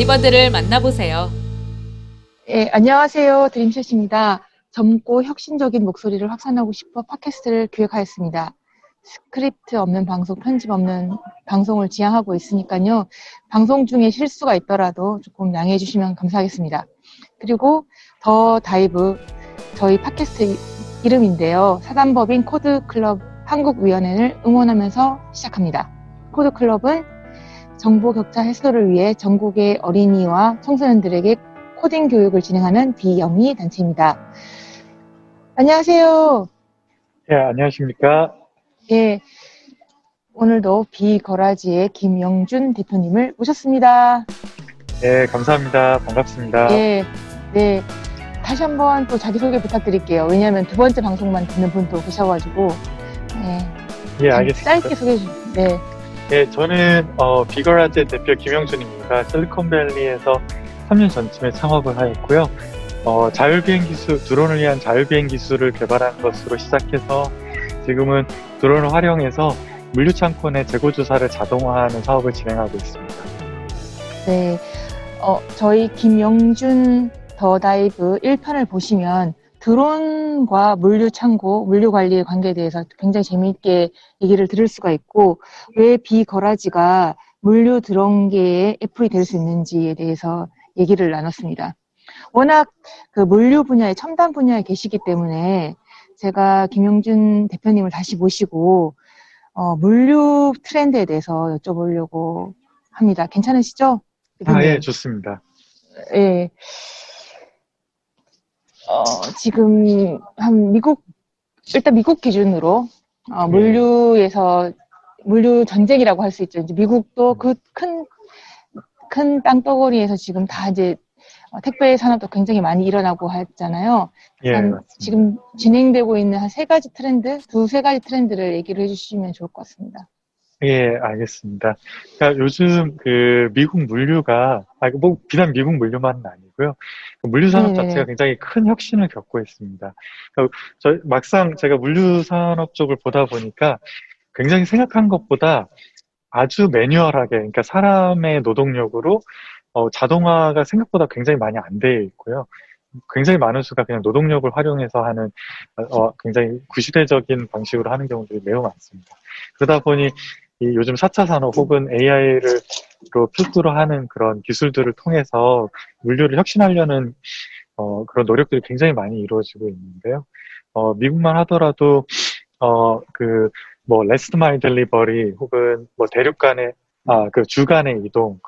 다이버들을 만나보세요. 예, 안녕하세요. 드림샷입니다. 젊고 혁신적인 목소리를 확산하고 싶어 팟캐스트를 기획하였습니다. 스크립트 없는 방송, 편집 없는 방송을 지향하고 있으니까요. 방송 중에 실수가 있더라도 조금 양해해 주시면 감사하겠습니다. 그리고 더 다이브, 저희 팟캐스트 이- 이름인데요. 사단법인 코드클럽 한국위원회를 응원하면서 시작합니다. 코드클럽은 정보 격차 해소를 위해 전국의 어린이와 청소년들에게 코딩 교육을 진행하는 비영리 단체입니다. 안녕하세요. 예, 안녕하십니까. 예. 오늘도 비거라지의 김영준 대표님을 모셨습니다. 예, 감사합니다. 반갑습니다. 예. 네. 다시 한번 또 자기소개 부탁드릴게요. 왜냐하면 두 번째 방송만 듣는 분도 계셔가지고. 예. 예, 좀 알겠습니다. 짧게 소개해 주세요. 네. 예, 저는 어, 비거라지 대표 김영준입니다. 실리콘밸리에서 3년 전쯤에 창업을 하였고요. 어, 자율비행 기술, 드론을 위한 자율비행 기술을 개발한 것으로 시작해서 지금은 드론을 활용해서 물류창고 내 재고조사를 자동화하는 사업을 진행하고 있습니다. 네. 어, 저희 김영준 더 다이브 1편을 보시면 드론과 물류 창고, 물류 관리의 관계에 대해서 굉장히 재미있게 얘기를 들을 수가 있고, 왜 비거라지가 물류 드론계의 애플이 될 수 있는지에 대해서 얘기를 나눴습니다. 워낙 그 물류 분야의 첨단 분야에 계시기 때문에 제가 김영준 대표님을 다시 모시고, 어, 물류 트렌드에 대해서 여쭤보려고 합니다. 괜찮으시죠? 아, 예, 대표님? 좋습니다. 예. 어, 지금 한 미국 일단 미국 기준으로 어, 네. 물류에서 물류 전쟁이라고 할 수 있죠. 이제 미국도 그 큰 큰 땅덩어리에서 지금 다 이제 어, 택배 산업도 굉장히 많이 일어나고 하잖아요. 예. 지금 진행되고 있는 한 세 가지 트렌드, 두 세 가지 트렌드를 얘기를 해주시면 좋을 것 같습니다. 예, 알겠습니다. 그러니까 요즘 그 미국 물류가, 아, 뭐, 비단 미국 물류만은 아니고요. 그 물류 산업 네네네. 자체가 굉장히 큰 혁신을 겪고 있습니다. 그러니까 저, 막상 제가 물류 산업 쪽을 보다 보니까 굉장히 생각한 것보다 아주 매뉴얼하게, 그러니까 사람의 노동력으로 어, 자동화가 생각보다 굉장히 많이 안 돼 있고요. 굉장히 많은 수가 그냥 노동력을 활용해서 하는 어, 굉장히 구시대적인 방식으로 하는 경우들이 매우 많습니다. 그러다 보니 이 요즘 4차 산업 혹은 AI를 로 필두로 하는 그런 기술들을 통해서 물류를 혁신하려는 어, 그런 노력들이 굉장히 많이 이루어지고 있는데요. 어, 미국만 하더라도 어, 그, 뭐, last mile delivery 혹은 뭐 대륙 간의, 아, 그 주간의 이동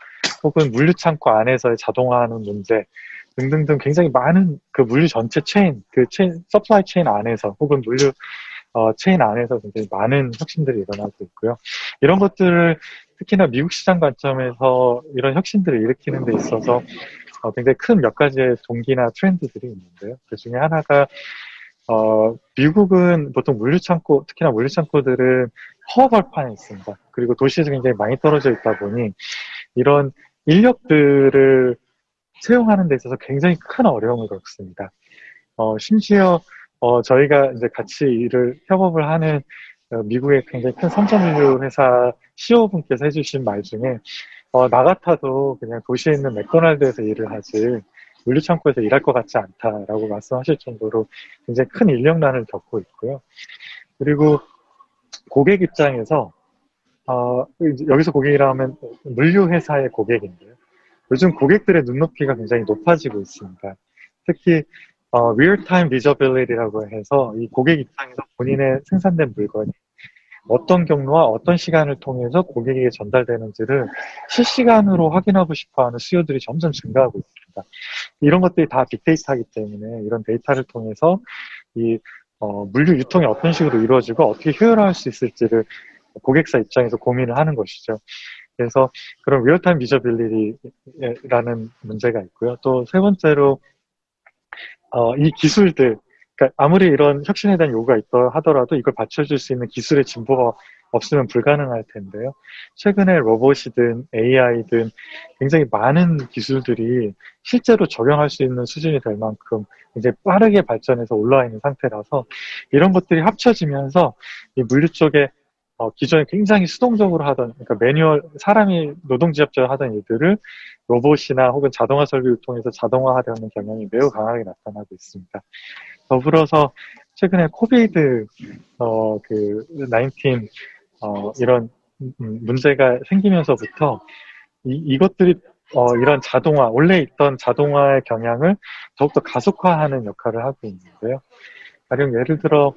혹은 물류 창고 안에서의 자동화하는 문제 등등등 굉장히 많은 그 물류 전체 체인, 그 체인, supply chain 안에서 혹은 물류 어, 체인 안에서 굉장히 많은 혁신들이 일어나고 있고요. 이런 것들을 특히나 미국 시장 관점에서 이런 혁신들을 일으키는 데 있어서 어, 굉장히 큰 몇 가지의 동기나 트렌드들이 있는데요. 그 중에 하나가 어, 미국은 보통 물류창고, 특히나 물류창고들은 허벌판에 있습니다. 그리고 도시에서 굉장히 많이 떨어져 있다 보니 이런 인력들을 채용하는 데 있어서 굉장히 큰 어려움을 겪습니다. 어, 심지어 어, 저희가 이제 같이 일을 협업을 하는 어, 미국의 굉장히 큰 삼성물류 회사 CEO분께서 해주신 말 중에 어, 나 같아도 그냥 도시에 있는 맥도날드에서 일을 하지 물류창고에서 일할 것 같지 않다라고 말씀하실 정도로 굉장히 큰 인력난을 겪고 있고요. 그리고 고객 입장에서 어, 여기서 고객이라 하면 물류회사의 고객인데요. 요즘 고객들의 눈높이가 굉장히 높아지고 있습니다. 특히 어, real-time visibility라고 해서 이 고객 입장에서 본인의 생산된 물건이 어떤 경로와 어떤 시간을 통해서 고객에게 전달되는지를 실시간으로 확인하고 싶어하는 수요들이 점점 증가하고 있습니다. 이런 것들이 다 빅데이터이기 때문에 이런 데이터를 통해서 이 어, 물류 유통이 어떤 식으로 이루어지고 어떻게 효율화할 수 있을지를 고객사 입장에서 고민을 하는 것이죠. 그래서 그런 real-time visibility라는 문제가 있고요. 또 세 번째로 어, 이 기술들, 그러니까 아무리 이런 혁신에 대한 요구가 있다 하더라도 이걸 받쳐줄 수 있는 기술의 진보가 없으면 불가능할 텐데요. 최근에 로봇이든 AI든 굉장히 많은 기술들이 실제로 적용할 수 있는 수준이 될 만큼 이제 빠르게 발전해서 올라와 있는 상태라서 이런 것들이 합쳐지면서 이 물류 쪽에 어, 기존에 굉장히 수동적으로 하던, 그러니까 매뉴얼, 사람이 노동지압적으로 하던 일들을 로봇이나 혹은 자동화 설비를 통해서 자동화하려는 경향이 매우 강하게 나타나고 있습니다. 더불어서 최근에 코비드, 어, 그, 19, 어, 이런 음, 문제가 생기면서부터 이, 이것들이 어, 이런 자동화, 원래 있던 자동화의 경향을 더욱더 가속화하는 역할을 하고 있는데요. 가령 예를 들어,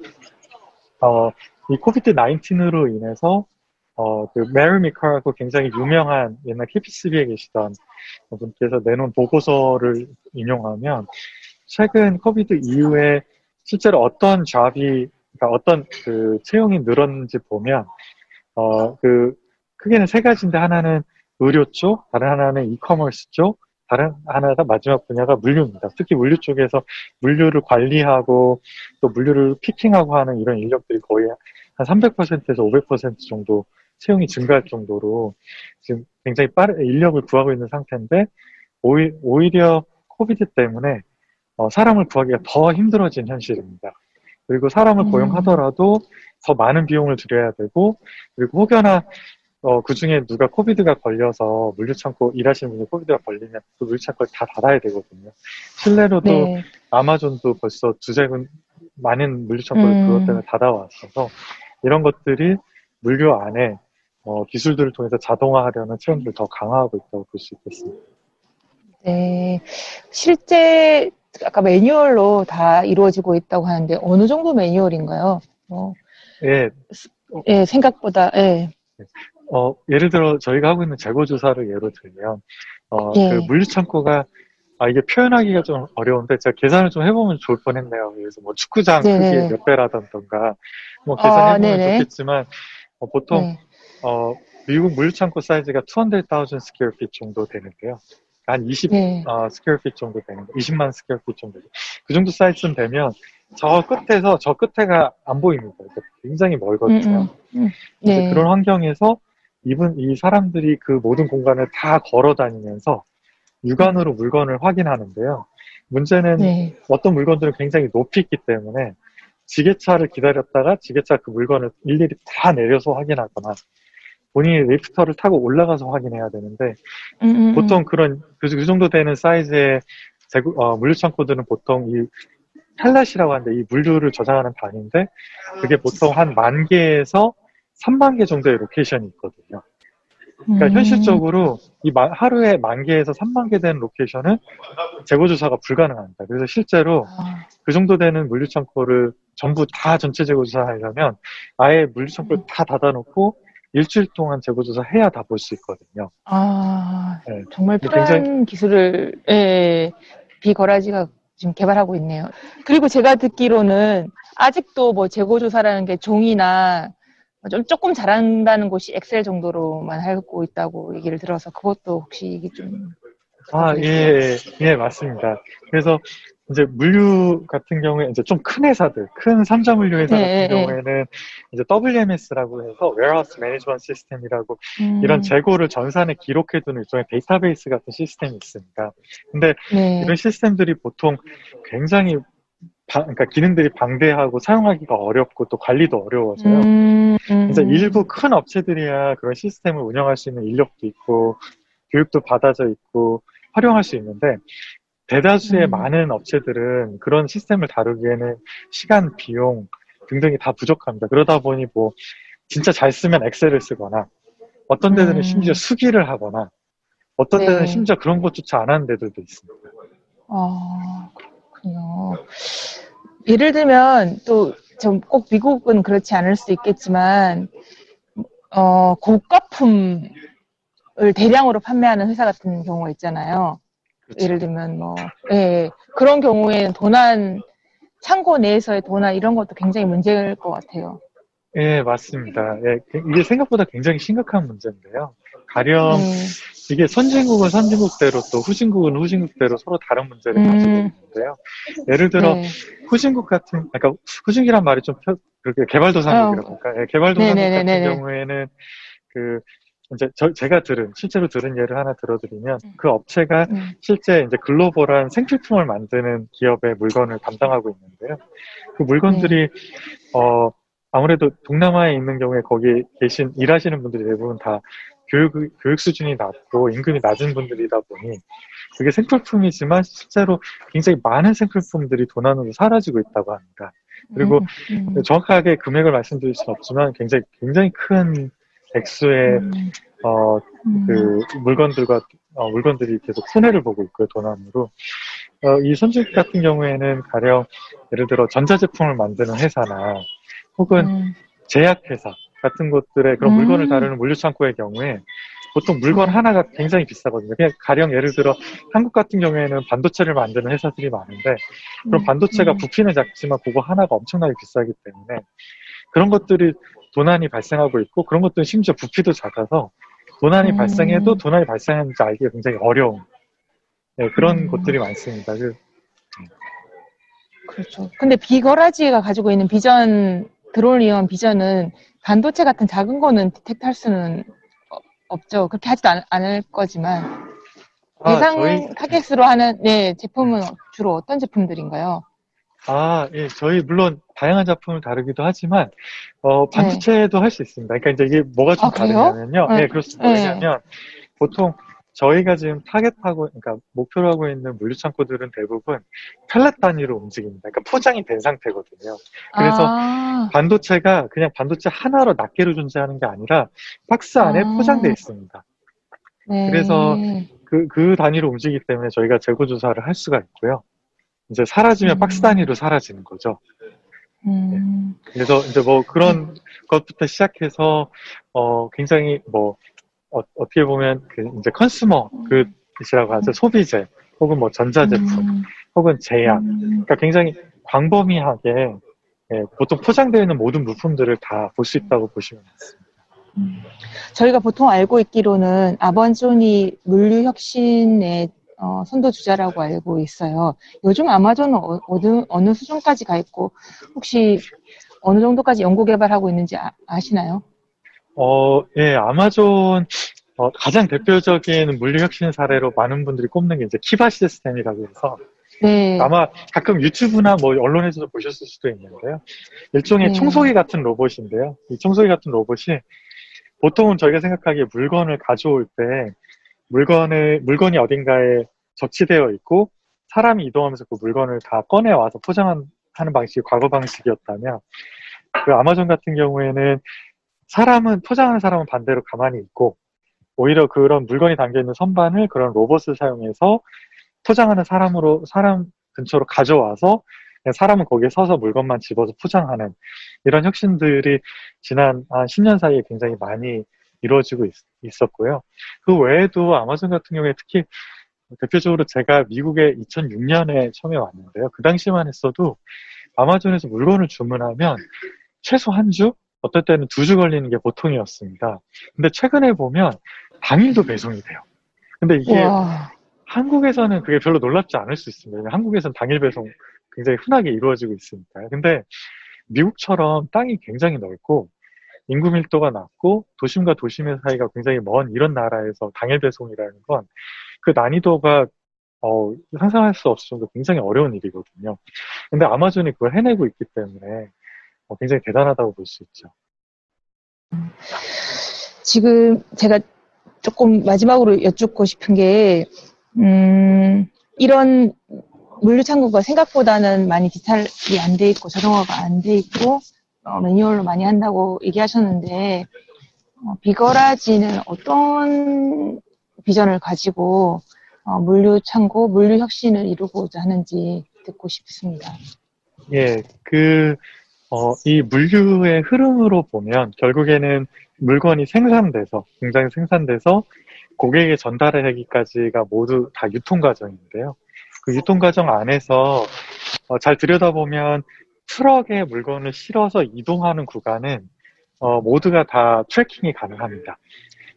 어, 이 COVID 19으로 인해서, 어, 그, 메리 미커라고 굉장히 유명한 옛날 KPCB에 계시던 분께서 내놓은 보고서를 인용하면, 최근 COVID 이후에 실제로 어떤 job이, 그러니까 어떤 그 채용이 늘었는지 보면, 어, 그, 크게는 세 가지인데 하나는 의료 쪽, 다른 하나는 이커머스 쪽, 다른 하나가 마지막 분야가 물류입니다. 특히 물류 쪽에서 물류를 관리하고 또 물류를 picking하고 하는 이런 인력들이 거의 한 300%에서 500% 정도 채용이 증가할 정도로 지금 굉장히 빠른 인력을 구하고 있는 상태인데 오히, 오히려 COVID 때문에 어, 사람을 구하기가 더 힘들어진 현실입니다. 그리고 사람을 음. 고용하더라도 더 많은 비용을 들여야 되고 그리고 혹여나 어, 그 중에 누가 코비드가 걸려서 물류창고 일하시는 분이 코비드가 걸리면 그 물류창고를 다 닫아야 되거든요. 실내로도 네. 아마존도 벌써 두세 군 많은 물류창고를 음. 그것 때문에 닫아왔어서 이런 것들이 물류 안에 어, 기술들을 통해서 자동화하려는 트렌드를 더 강화하고 있다고 볼 수 있겠습니다. 네. 실제 아까 매뉴얼로 다 이루어지고 있다고 하는데 어느 정도 매뉴얼인가요? 어, 예, 예, 생각보다 예. 어, 예를 들어 저희가 하고 있는 재고 조사를 예로 들면 어, 예. 그 물류 창고가 아 이게 표현하기가 좀 어려운데 제가 계산을 좀 해보면 좋을 뻔했네요. 그래서 뭐 축구장 네네. 크기의 몇 배라던가 뭐 아, 계산해보면 네네. 좋겠지만 어, 보통 네. 어, 미국 물류 창고 사이즈가 200,000 square feet 정도 되는데요. 한20 네. 어, square feet 정도 되는 거, 20만 square feet 정도. 그 정도 사이즈쯤 되면 저 끝에서 저 끝에가 안 보입니다. 그러니까 굉장히 음, 멀거든요. 음, 음. 이제 네. 그런 환경에서 이분 이 사람들이 그 모든 공간을 다 걸어 다니면서 육안으로 물건을 확인하는데요. 문제는 네. 어떤 물건들은 굉장히 높이 있기 때문에 지게차를 기다렸다가 지게차 그 물건을 일일이 다 내려서 확인하거나 본인이 lifter를 타고 올라가서 확인해야 되는데 음, 음, 음. 보통 그런 그, 그 정도 되는 사이즈의 재고, 어, 물류 창고들은 보통 이 pallet이라고 하는데 이 물류를 저장하는 단위인데 그게 보통 한 만 개에서 3만 개 정도의 location이 있거든요. 그러니까 음. 현실적으로 이 마- 하루에 만 개에서 3만 개 되는 location은 재고 조사가 불가능합니다. 그래서 실제로 아, 그 정도 되는 물류 창고를 전부 다 전체 재고 조사하려면 아예 물류 창고를 다 닫아놓고 일주일 동안 재고 조사해야 다 볼 수 있거든요. 아, 네. 정말 필요한 기술을 예, 비거라지가 지금 개발하고 있네요. 그리고 제가 듣기로는 아직도 뭐 재고 조사라는 게 종이나 좀 조금 잘한다는 곳이 엑셀 정도로만 하고 있다고 얘기를 들어서 그것도 혹시 얘기 좀 아, 예, 예, 맞습니다. 그래서 이제 물류 같은 경우에 이제 좀 큰 회사들, 큰 삼자 물류 회사 네, 같은 네. 경우에는 이제 WMS라고 해서 Warehouse Management System이라고 음, 이런 재고를 전산에 기록해두는 일종의 데이터베이스 같은 시스템이 있습니다. 근데 네. 이런 시스템들이 보통 굉장히 바- 그러니까 기능들이 방대하고 사용하기가 어렵고 또 관리도 어려워서요. 음, 음, 음. 일부 큰 업체들이야 그런 시스템을 운영할 수 있는 인력도 있고 교육도 받아져 있고 활용할 수 있는데 대다수의 음. 많은 업체들은 그런 시스템을 다루기에는 시간, 비용 등등이 다 부족합니다. 그러다 보니 뭐 진짜 잘 쓰면 엑셀을 쓰거나 어떤 데들은 음. 심지어 수기를 하거나 어떤 데는 네. 심지어 그런 것조차 안 하는 데들도 있습니다. 아, 그렇군요. 예를 들면 또 좀 꼭 미국은 그렇지 않을 수 있겠지만 어, 고가품을 대량으로 판매하는 회사 같은 경우가 있잖아요. 그렇죠. 예를 들면 뭐 예, 그런 경우에는 도난 창고 내에서의 도난 이런 것도 굉장히 문제일 것 같아요. 예, 맞습니다. 예, 이게 생각보다 굉장히 심각한 문제인데요. 가령 네. 이게 선진국은 선진국대로 또 후진국은 후진국대로 서로 다른 문제를 음. 가지고 있는데요. 예를 들어 네. 후진국 같은, 그러니까 후진이란 말이 좀 펴- 그렇게 개발도상국이라고 할까? 예, 개발도상국 같은 어. 네네네네네. 경우에는 그 이제 저, 제가 들은 실제로 들은 예를 하나 들어드리면 음. 그 업체가 음. 실제 이제 글로벌한 생필품을 만드는 기업의 물건을 담당하고 있는데요. 그 물건들이 네. 어 아무래도 동남아에 있는 경우에 거기 계신 일하시는 분들이 대부분 다 교육 교육 수준이 낮고 임금이 낮은 분들이다 보니 그게 생필품이지만 실제로 굉장히 많은 생필품들이 돈 안으로 사라지고 있다고 합니다. 그리고 음, 음, 정확하게 금액을 말씀드릴 수는 없지만 굉장히 굉장히 큰 액수의 음, 어, 음. 그 물건들과 어, 물건들이 계속 손해를 보고 있고요 도난으로 어, 이 선주기 같은 경우에는 가령 예를 들어 전자제품을 만드는 회사나 혹은 음, 제약회사 같은 곳들의 그런 음. 물건을 다루는 물류창고의 경우에 보통 물건 하나가 굉장히 비싸거든요. 그냥 가령 예를 들어 한국 같은 경우에는 반도체를 만드는 회사들이 많은데 그럼 반도체가 음. 부피는 작지만 그거 하나가 엄청나게 비싸기 때문에 그런 것들이 도난이 발생하고 있고 그런 것들은 심지어 부피도 작아서 도난이 음. 발생해도 도난이 발생하는지 알기가 굉장히 어려운 네, 그런 음. 곳들이 많습니다. 그, 그렇죠. 근데 비거라지가 가지고 있는 비전, 이용한 비전은 반도체 같은 작은 거는 디텍트할 수는 어- 없죠. 그렇게 하지도 않, 않을 거지만. 아, 예상 저희- 타겟으로 하는, 네, 제품은 주로 어떤 제품들인가요? 아, 예, 저희 물론 다양한 작품을 다루기도 하지만 어, 반도체도 할수 있습니다. 그러니까 이제 이게 뭐가 좀 아? 다르냐면요. 네. 네, 그렇습니다. 네. 왜냐하면 보통 저희가 지금 타겟하고, 그러니까 목표로 하고 있는 물류창고들은 대부분 팔렛 단위로 움직입니다. 그러니까 포장이 된 상태거든요. 그래서 아, 반도체가 그냥 반도체 하나로 낱개로 존재하는 게 아니라 박스 안에 아. 포장되어 있습니다. 네. 그래서 그, 그 단위로 움직이기 때문에 저희가 재고 조사를 할 수가 있고요. 이제 사라지면 음. 박스 단위로 사라지는 거죠. 음, 그래서 이제 뭐 그런 것부터 시작해서 어 굉장히 뭐 어, 떻게 보면 그 이제 컨슈머 그이라고 하죠 소비재 혹은 뭐 전자제품 음, 혹은 제약 음, 그러니까 굉장히 광범위하게 예, 보통 포장되어 있는 모든 물품들을 다 볼 수 있다고 보시면 됩니다. 음. 저희가 보통 알고 있기로는 아마존이 물류 혁신의 어, 선도주자라고 알고 있어요. 요즘 아마존은 어, 어느, 어느 수준까지 가 있고 혹시 어느 정도까지 연구 개발하고 있는지 아, 시나요 어, 예, 아마존 어, 가장 대표적인 물류 혁신 사례로 많은 분들이 꼽는 게 이제 키바 시스템이라고 해서 네. 아마 가끔 유튜브나 뭐 언론에서도 보셨을 수도 있는데요. 일종의 네. 청소기 같은 로봇인데요. 이 청소기 같은 로봇이 보통은 저희가 생각하기에 물건을 가져올 때 물건을 물건이 어딘가에 적치되어 있고 사람이 이동하면서 그 물건을 다 꺼내 와서 포장하는 방식이 과거 방식이었다면 그 아마존 같은 경우에는 사람은 포장하는 사람은 반대로 가만히 있고 오히려 그런 물건이 담겨 있는 선반을 그런 로봇을 사용해서 포장하는 사람으로 사람 근처로 가져와서 사람은 거기에 서서 물건만 집어서 포장하는 이런 혁신들이 지난 한 10년 사이에 굉장히 많이 이루어지고 있, 었고요그 외에도 아마존 같은 경우에 특히 대표적으로 제가 미국에 2006년에 처음에 왔는데요. 그 당시만 했어도 아마존에서 물건을 주문하면 최소 한 주, 어떨 때는 두 주 걸리는 게 보통이었습니다. 근데 최근에 보면 당일도 배송이 돼요. 근데 이게 와, 한국에서는 그게 별로 놀랍지 않을 수 있습니다. 한국에서는 당일 배송 굉장히 흔하게 이루어지고 있으니까요. 근데 미국처럼 땅이 굉장히 넓고 인구 밀도가 낮고 도심과 도심의 사이가 굉장히 먼 이런 나라에서 당일 배송이라는 건 그 난이도가 어, 상상할 수 없을 정도로 굉장히 어려운 일이거든요. 근데 아마존이 그걸 해내고 있기 때문에 어, 굉장히 대단하다고 볼 수 있죠. 지금 제가 조금 마지막으로 여쭙고 싶은 게, 음, 이런 물류 창구가 생각보다는 많이 디지털이 안 돼 있고 자동화가 안 돼 있고 어, 매뉴얼로 많이 한다고 얘기하셨는데 어, 비거라지는 어떤 비전을 가지고 어, 물류 창고, 물류 혁신을 이루고자 하는지 듣고 싶습니다. 예, 그, 어, 이 물류의 흐름으로 보면 결국에는 물건이 생산돼서, 공장에 생산돼서 고객에게 전달하기까지가 모두 다 유통 과정인데요. 그 유통 과정 안에서 어, 잘 들여다보면 트럭에 물건을 실어서 이동하는 구간은 어, 모두가 다 트래킹이 가능합니다.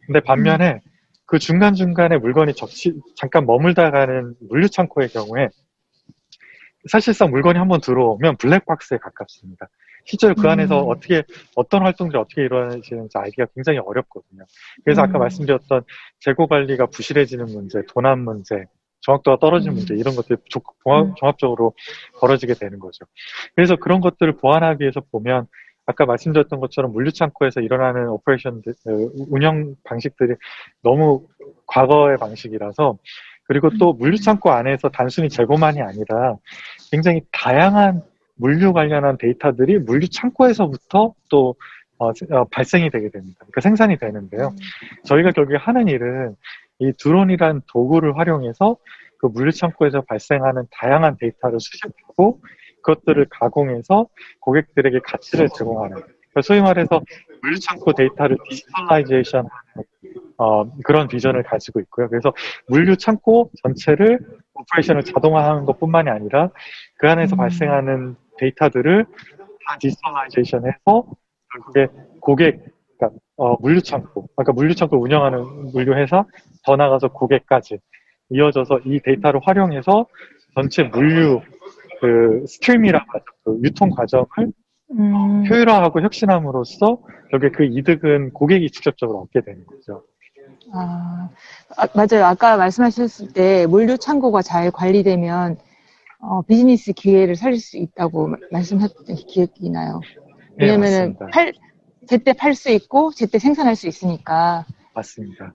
근데 반면에 그 중간중간에 물건이 적시, 잠깐 머물다 가는 물류 창고의 경우에 사실상 물건이 한번 들어오면 블랙박스에 가깝습니다. 실제로 그 안에서 음. 어떻게 어떤 활동들이 어떻게 일어나지는지 알기가 굉장히 어렵거든요. 그래서 아까 음. 말씀드렸던 재고 관리가 부실해지는 문제, 도난 문제, 정확도가 떨어지는 음. 문제 이런 것들이 조- 종합, 음. 종합 적으로 벌어지게 되는 거죠. 그래서 그런 것들을 보완하기 위해서 보면 아까 말씀드렸던 것처럼 물류 창고에서 일어나는 오퍼레이션들, 어, 운영 방식들이 너무 과거의 방식이라서 그리고 또 물류창고 안에서 단순히 재고만이 아니라 굉장히 다양한 물류 관련한 데이터들이 물류창고에서부터 또 어, 세- 어, 발생이 되게 됩니다. 그러니까 생산이 되는데요. 저희가 결국에 하는 일은 이 드론이란 도구를 활용해서 그 물류창고에서 발생하는 다양한 데이터를 수집하고 그것들을 가공해서 고객들에게 가치를 제공하는 그러니까 소위 말해서 물류창고 데이터를 digitalization 어, 그런 비전을 가지고 있고요. 그래서 물류 창고 전체를 operation을 자동화하는 것뿐만이 아니라 그 안에서 음. 발생하는 데이터들을 다 디지털라이제이션해서 결국에 고객 그러니까 어, 물류 창고, 그러니까 물류 창고를 운영하는 물류 회사, 더 나가서 고객까지 이어져서 이 데이터를 활용해서 전체 물류 그 stream이라고 하죠. 그 유통 과정을 음, 효율화하고 혁신함으로써 결국에 그 이득은 고객이 직접적으로 얻게 되는 거죠. 아, 아, 맞아요. 아까 말씀하셨을 때 물류 창고가 잘 관리되면 어, 비즈니스 기회를 살릴 수 있다고 마- 말씀하셨던 기억이 나요. 네, 왜냐면은 맞습니다. 팔, 제때 팔 수 있고 제때 생산할 수 있으니까. 맞습니다.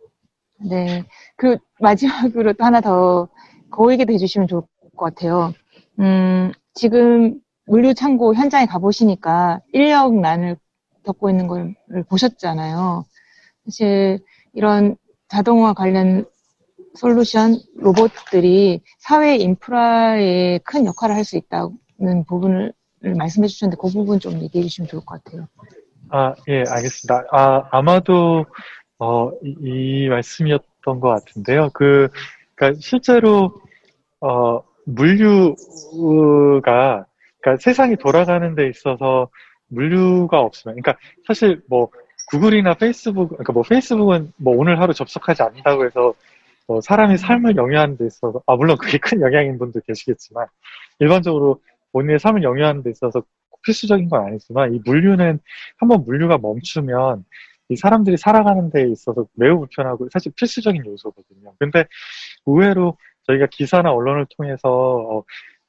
네. 그 마지막으로 또 하나 더그 얘기도 해주시면 좋을 것 같아요. 음, 지금 물류 창고 현장에 가보시니까 인력 난을 겪고 있는 걸 보셨잖아요. 사실 이런 자동화 관련 솔루션 로봇들이 사회 인프라에 큰 역할을 할 수 있다는 부분을 말씀해 주셨는데 그 부분 좀 얘기해 주시면 좋을 것 같아요. 아, 예, 알겠습니다. 아, 아마도, 어, 이, 이 말씀이었던 것 같은데요. 그, 그니까 실제로, 어, 물류가, 그니까 세상이 돌아가는 데 있어서 물류가 없으면, 그러니까 사실 뭐, 구글이나 페이스북, 그러니까 뭐 페이스북은 뭐 오늘 하루 접속하지 않는다고 해서 뭐 사람이 삶을 영위하는 데 있어서, 아, 물론 그게 큰 영향인 분도 계시겠지만, 일반적으로 본인의 삶을 영위하는 데 있어서 꼭 필수적인 건 아니지만, 이 물류는 한번 물류가 멈추면 이 사람들이 살아가는 데 있어서 매우 불편하고 사실 필수적인 요소거든요. 근데 의외로 저희가 기사나 언론을 통해서 어,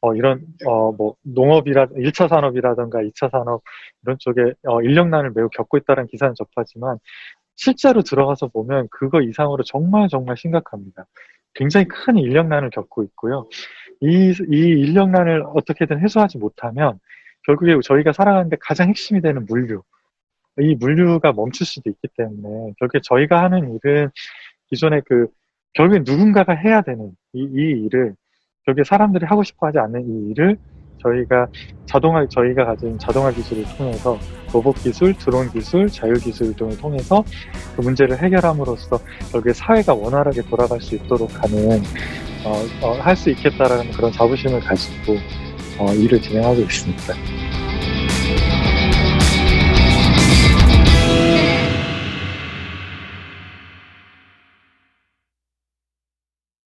어, 이런 어, 뭐 농업이라 1차 산업이라든가 2차 산업 이런 쪽에 어, 인력난을 매우 겪고 있다는 기사는 접하지만 실제로 들어가서 보면 그거 이상으로 정말 정말 심각합니다. 굉장히 큰 인력난을 겪고 있고요. 이, 이 인력난을 어떻게든 해소하지 못하면 결국에 저희가 살아가는데 가장 핵심이 되는 물류, 이 물류가 멈출 수도 있기 때문에 결국에 저희가 하는 일은 기존에 그 결국에 누군가가 해야 되는 이, 이 일을 결국에 사람들이 하고 싶어 하지 않는 이 일을 저희가 자동화 저희가 가진 자동화 기술을 통해서 로봇 기술, 드론 기술, 자율 기술 등을 통해서 그 문제를 해결함으로써 결국에 사회가 원활하게 돌아갈 수 있도록 하는 어, 할수 있겠다라는 그런 자부심을 가지고 어, 일을 진행하고 있습니다.